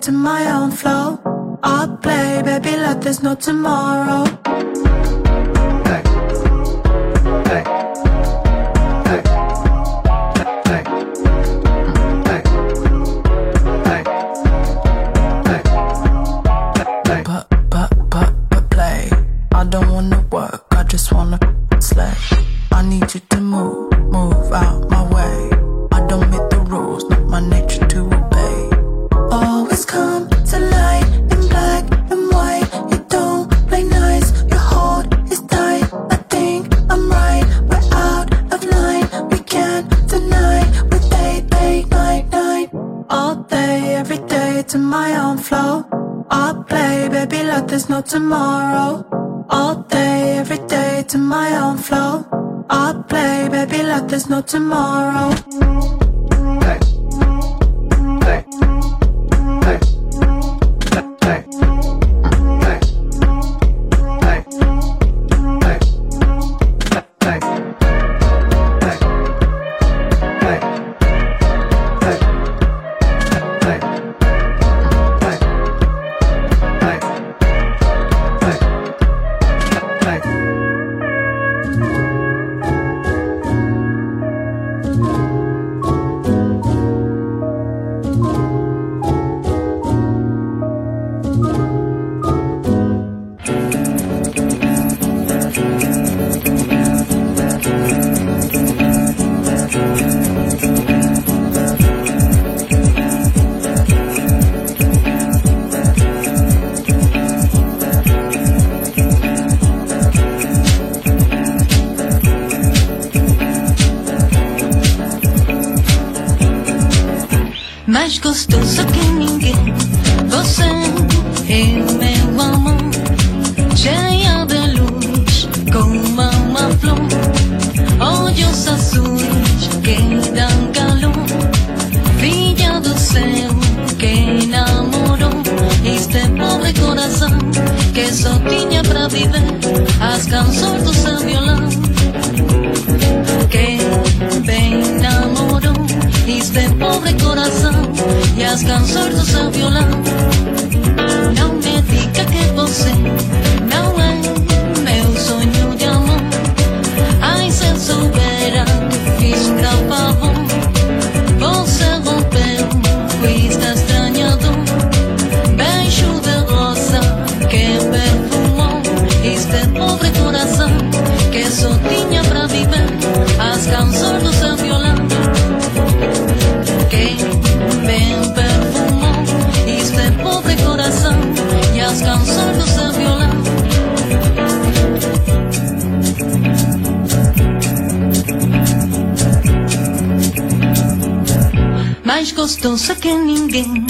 to my own flow. I'll play, baby, like there's no tomorrow. Só que é ninguém.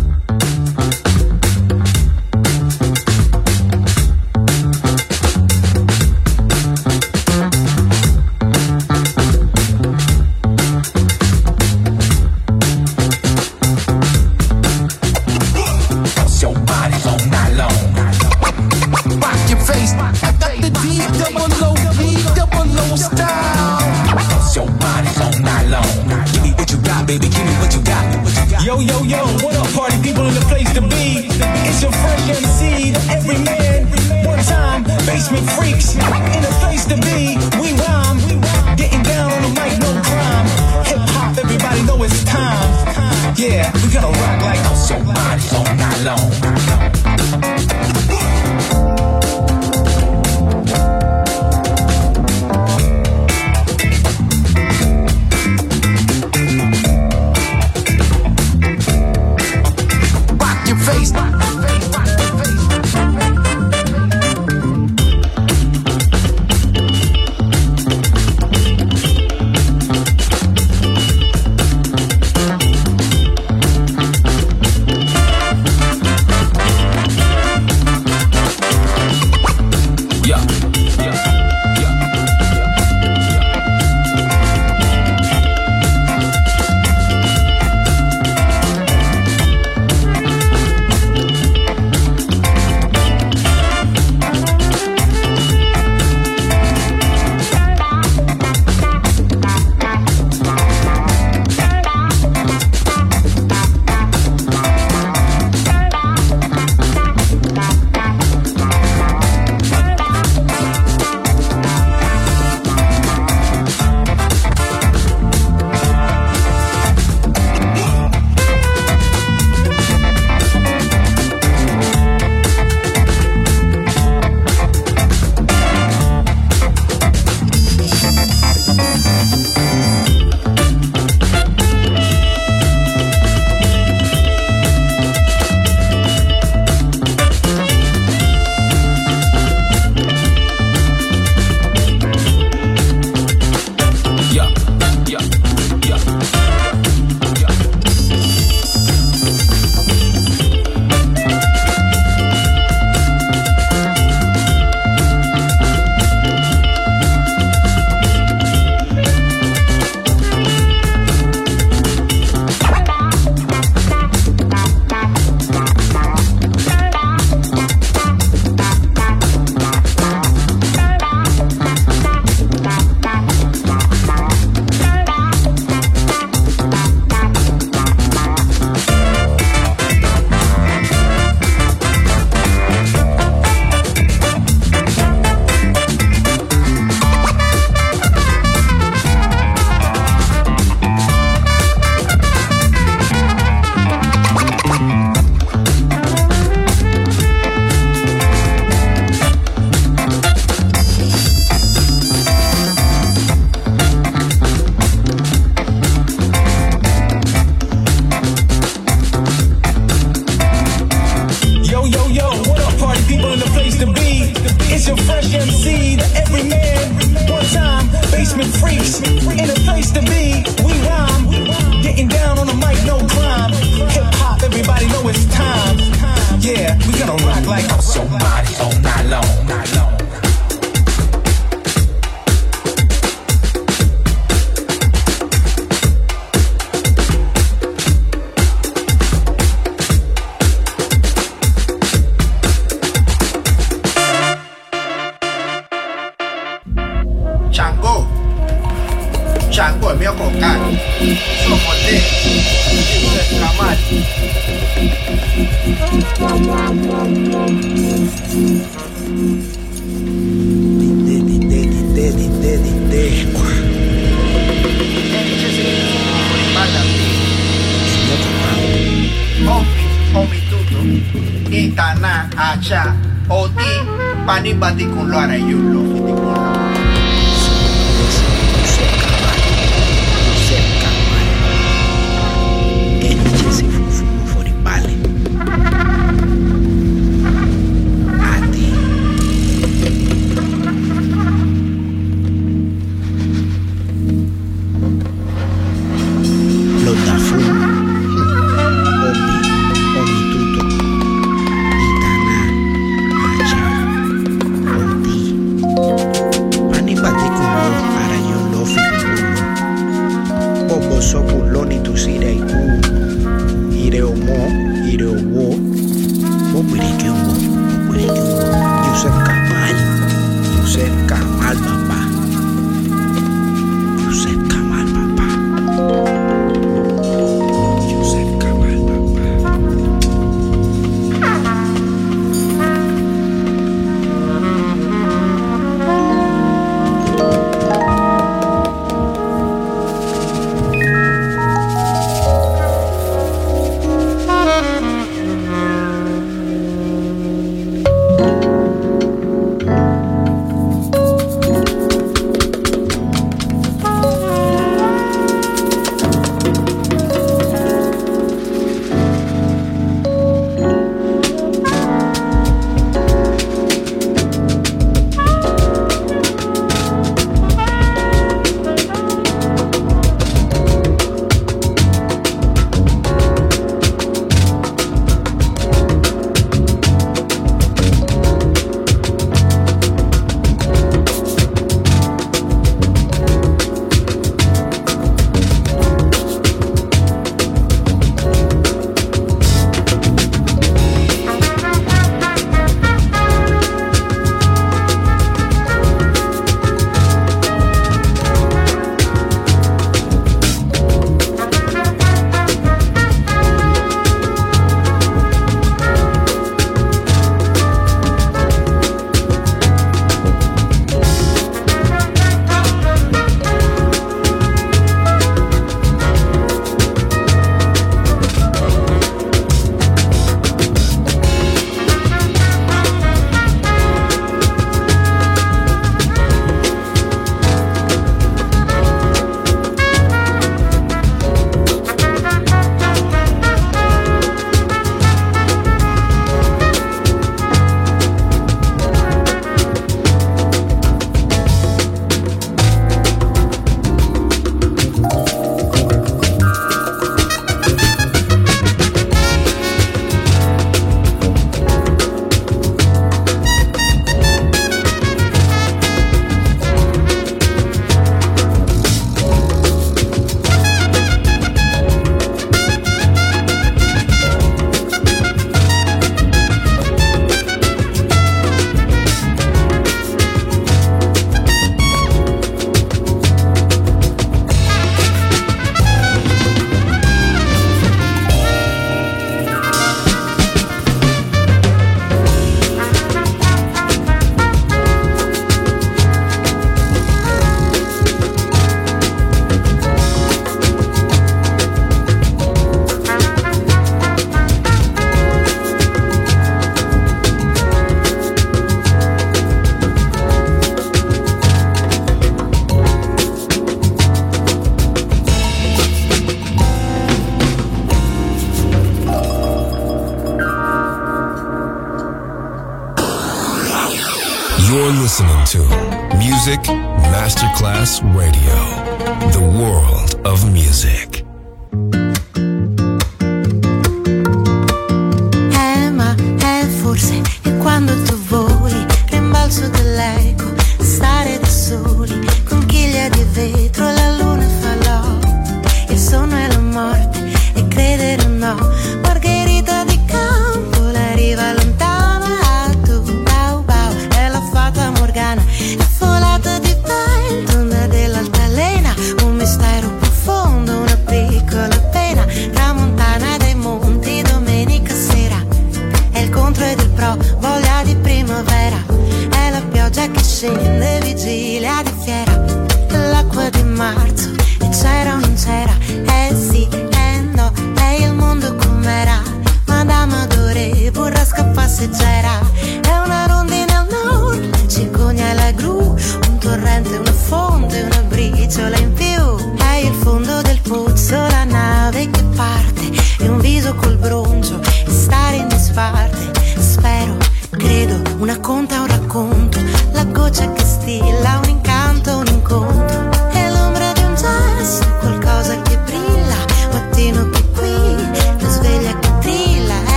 World of music.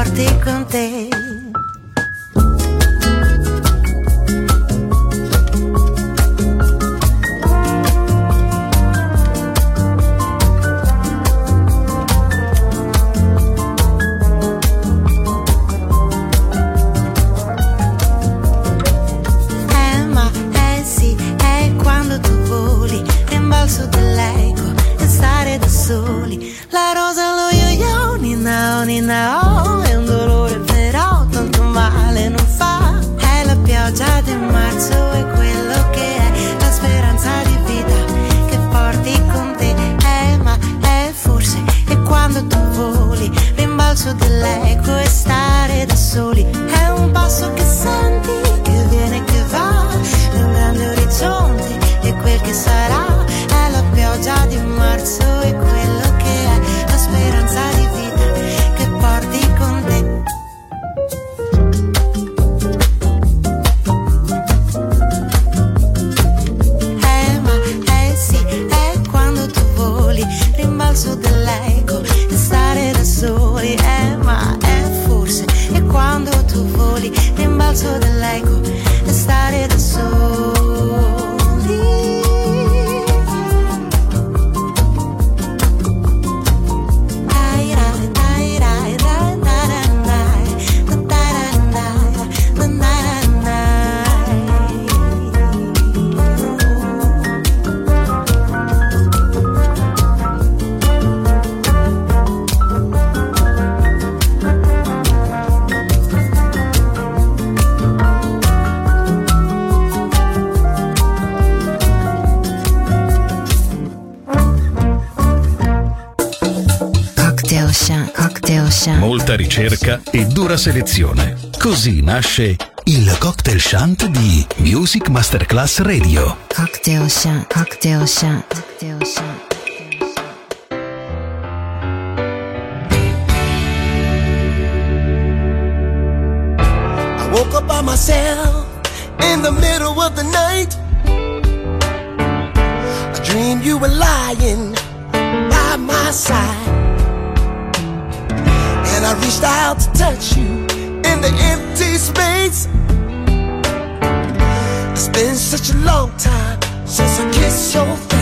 forte e cantei. Brescia. Molta ricerca e dura selezione. Così nasce il cocktail shant di Music Masterclass Radio. Cocktail shant, cocktail shant, cocktail shant. woke up by myself in the middle of the night. I dreamed you were lying reached out to touch you in the empty space. It's been such a long time since I kissed your face.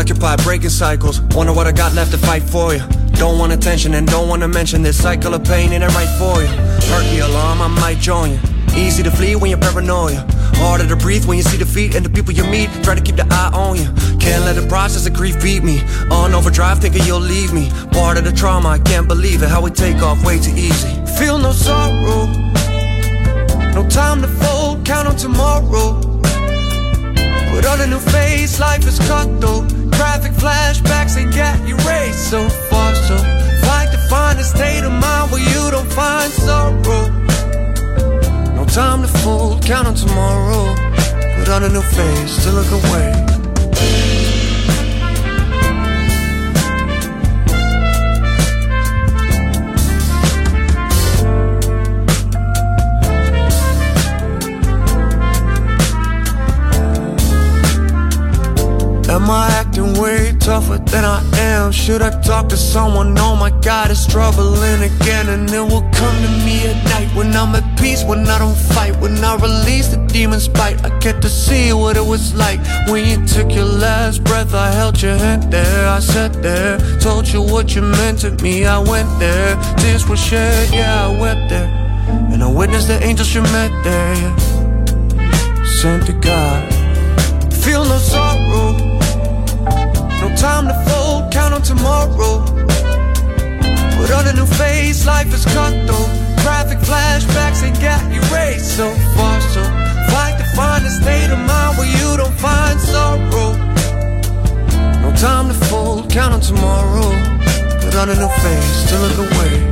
Mind occupied, breaking cycles. Wonder what I got left to fight for you. Don't want attention and don't wanna mention this cycle of pain ain't right for you. Hurt the alarm, I might join you. Easy to flee when you're paranoia. Harder to breathe when you see defeat and the people you meet try to keep the eye on you. Can't let the process of grief beat me. On overdrive, thinking you'll leave me. Part of the trauma, I can't believe it. How we take off way too easy. Feel no sorrow, no time to fold. Count on tomorrow. Put on a new face, life is cutthroat. Graphic flashbacks, they get erased so far. So fight to find a state of mind where you don't find sorrow. No time to fool, count on tomorrow. Put on a new face to look away. Acting way tougher than I am? Should I talk to someone? Oh my god, it's troubling again. And it will come to me at night when I'm at peace, when I don't fight, when I release the demon's bite. I get to see what it was like when you took your last breath. I held your hand there, I sat there, told you what you meant to me. I went there, tears were shed, yeah, I wept there. And I witnessed the angels you met there, yeah. Sent to God. Feel no sorrow, time to fold, count on tomorrow. Put on a new face, life is cutthroat. Traffic flashbacks ain't got erased so far, so fight to find a state of mind where you don't find sorrow. No time to fold, count on tomorrow. Put on a new face to look away.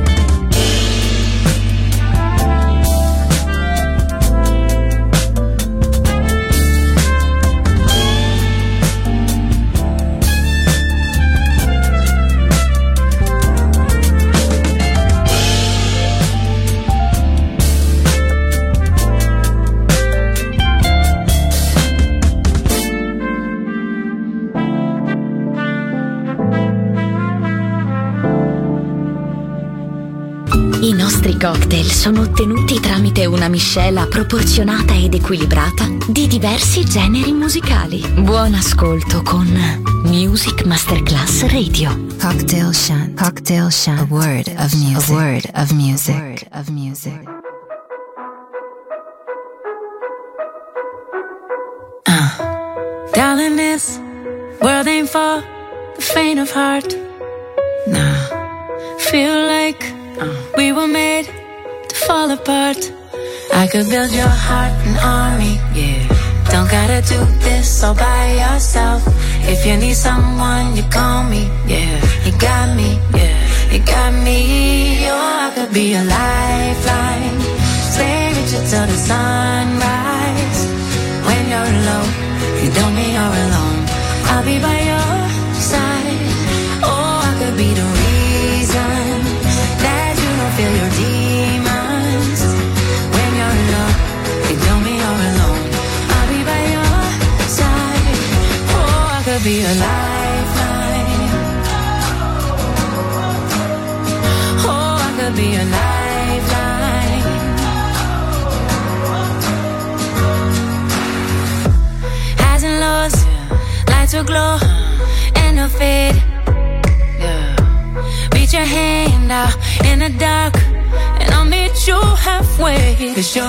Cocktail sono ottenuti tramite una miscela proporzionata ed equilibrata di diversi generi musicali. Buon ascolto con Music Masterclass Radio. Cocktail Shan. Cocktail Shan. A word of music. A word of music. A word of music. Darling, this world ain't for the faint of heart. Nah, feel like we were made to fall apart. I could build your heart an army, yeah. Don't gotta do this all by yourself. If you need someone, you call me, yeah. You got me, yeah. You got me, oh, I could be a lifeline. Stay with you till the sunrise. When you're low, you don't mean you're alone. I'll be by your Cause your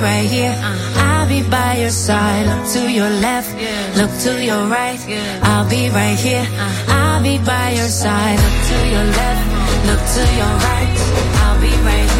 right here. I'll be by your side. Look to your left, look to your right. I'll be right here. I'll be by your side. Look to your left, look to your right. I'll be right here.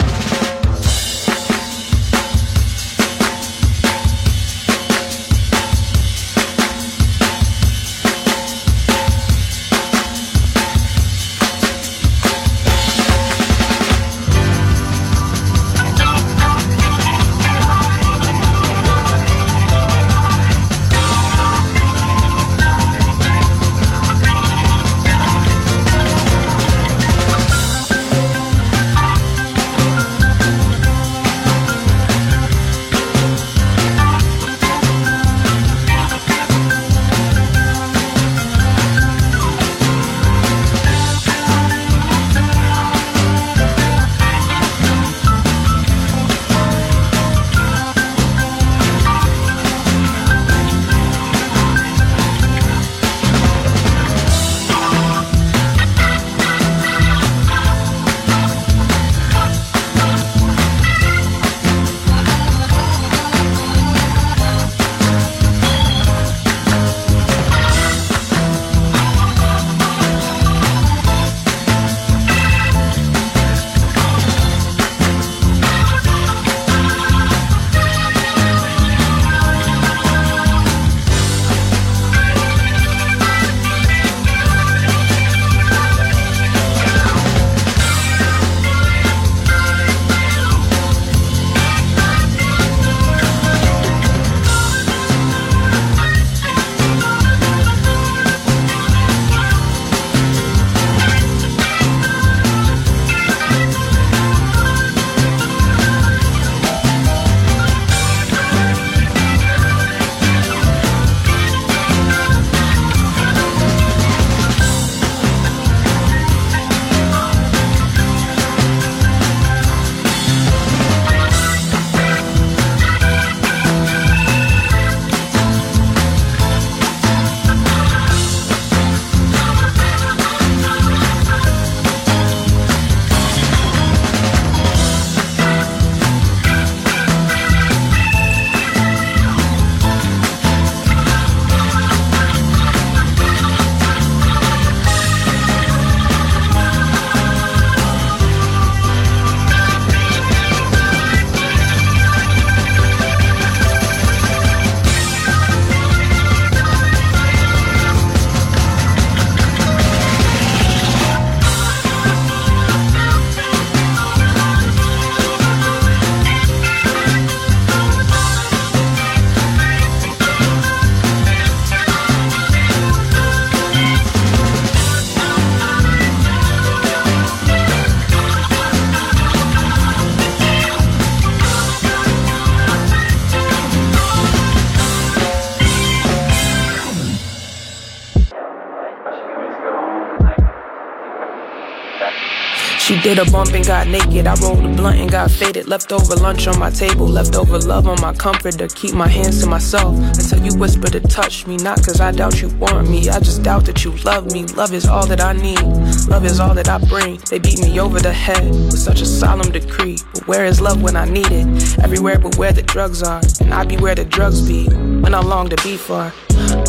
Did a bump and got naked. I rolled a blunt and got faded. Leftover lunch on my table. Leftover love on my comforter. Keep my hands to myself until you whisper to touch me. Not cause I doubt you want me. I just doubt that you love me. Love is all that I need. Love is all that I bring. They beat me over the head with such a solemn decree. But where is love when I need it? Everywhere but where the drugs are. And I be where the drugs be. When I long to be far.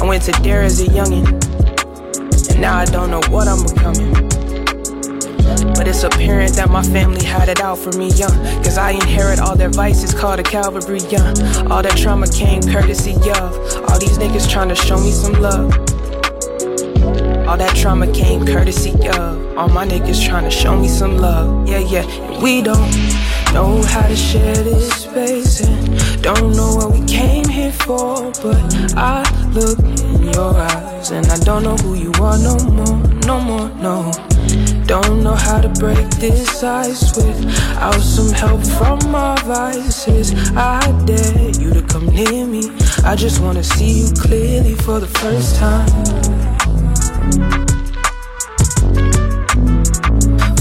I went to dare as a youngin'. And now I don't know what I'm becoming. But it's apparent that my family had it out for me young. Cause I inherit all their vices called a Calvary young. All that trauma came courtesy of all these niggas trying to show me some love. All that trauma came courtesy of all my niggas trying to show me some love. Yeah, yeah. And we don't know how to share this space and don't know what we came here for. But I look in your eyes and I don't know who you are no more, no more, no. Don't know how to break this ice without some help from our vices. I dare you to come near me. I just wanna see you clearly for the first time.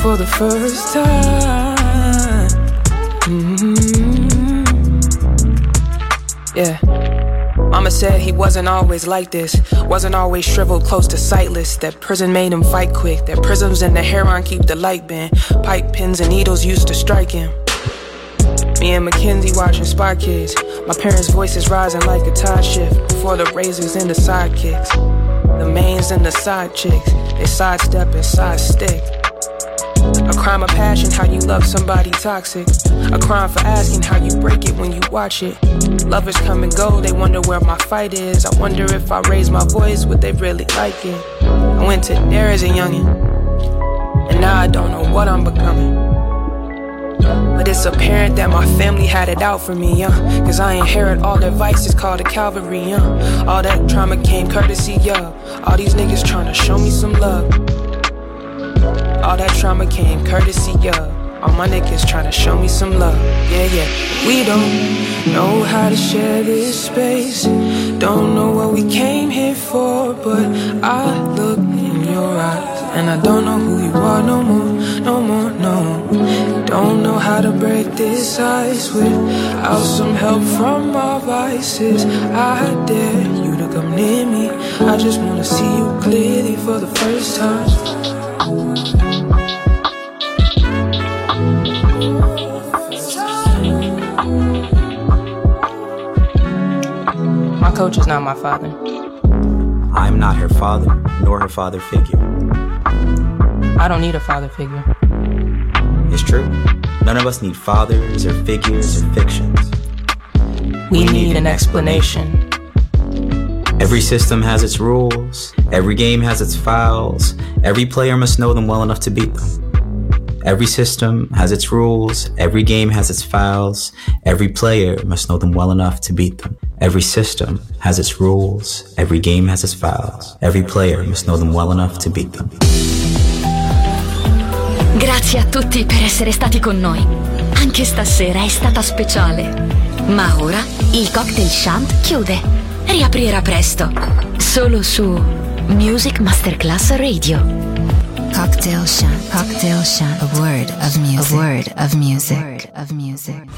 For the first time. Mhm. Yeah. Mama said he wasn't always like this. Wasn't always shriveled close to sightless. That prison made him fight quick. That prisms and the heron keep the light bent. Pipe pins and needles used to strike him. Me and Mackenzie watching Spy Kids. My parents' voices rising like a tide shift. Before the razors and the sidekicks. The mains and the side chicks. They sidestep and side stick. A crime of passion, how you love somebody toxic. A crime for asking how you break it when you watch it. Lovers come and go, they wonder where my fight is. I wonder if I raise my voice, would they really like it? I went to there as a youngin', and now I don't know what I'm becoming. But it's apparent that my family had it out for me, yeah. Cause I inherit all their vices called a Calvary, yeah. All that trauma came courtesy, yeah. All these niggas tryna show me some love. All that trauma came courtesy of all my niggas trying to show me some love. Yeah, yeah. We don't know how to share this space. Don't know what we came here for, but I look in your eyes and I don't know who you are no more, no more, no. Don't know how to break this ice without some help from my vices. I dare you to come near me. I just wanna see you clearly for the first time. Coach is not my father. I'm not her father, nor her father figure. I don't need a father figure. It's true. None of us need fathers or figures or fictions. We need an explanation. Every system has its rules, every game has its fouls, every player must know them well enough to beat them. Every system has its rules, every game has its fouls, every player must know them well enough to beat them. Every system has its rules, every game has its fouls, every player must know them well enough to beat them. Grazie a tutti per essere stati con noi. Anche stasera è stata speciale. Ma ora il cocktail chant chiude. Riaprirà presto. Solo su Music Masterclass Radio. Cocktail Chant. Cocktail Chant. A word of music. A word of music. A word of music.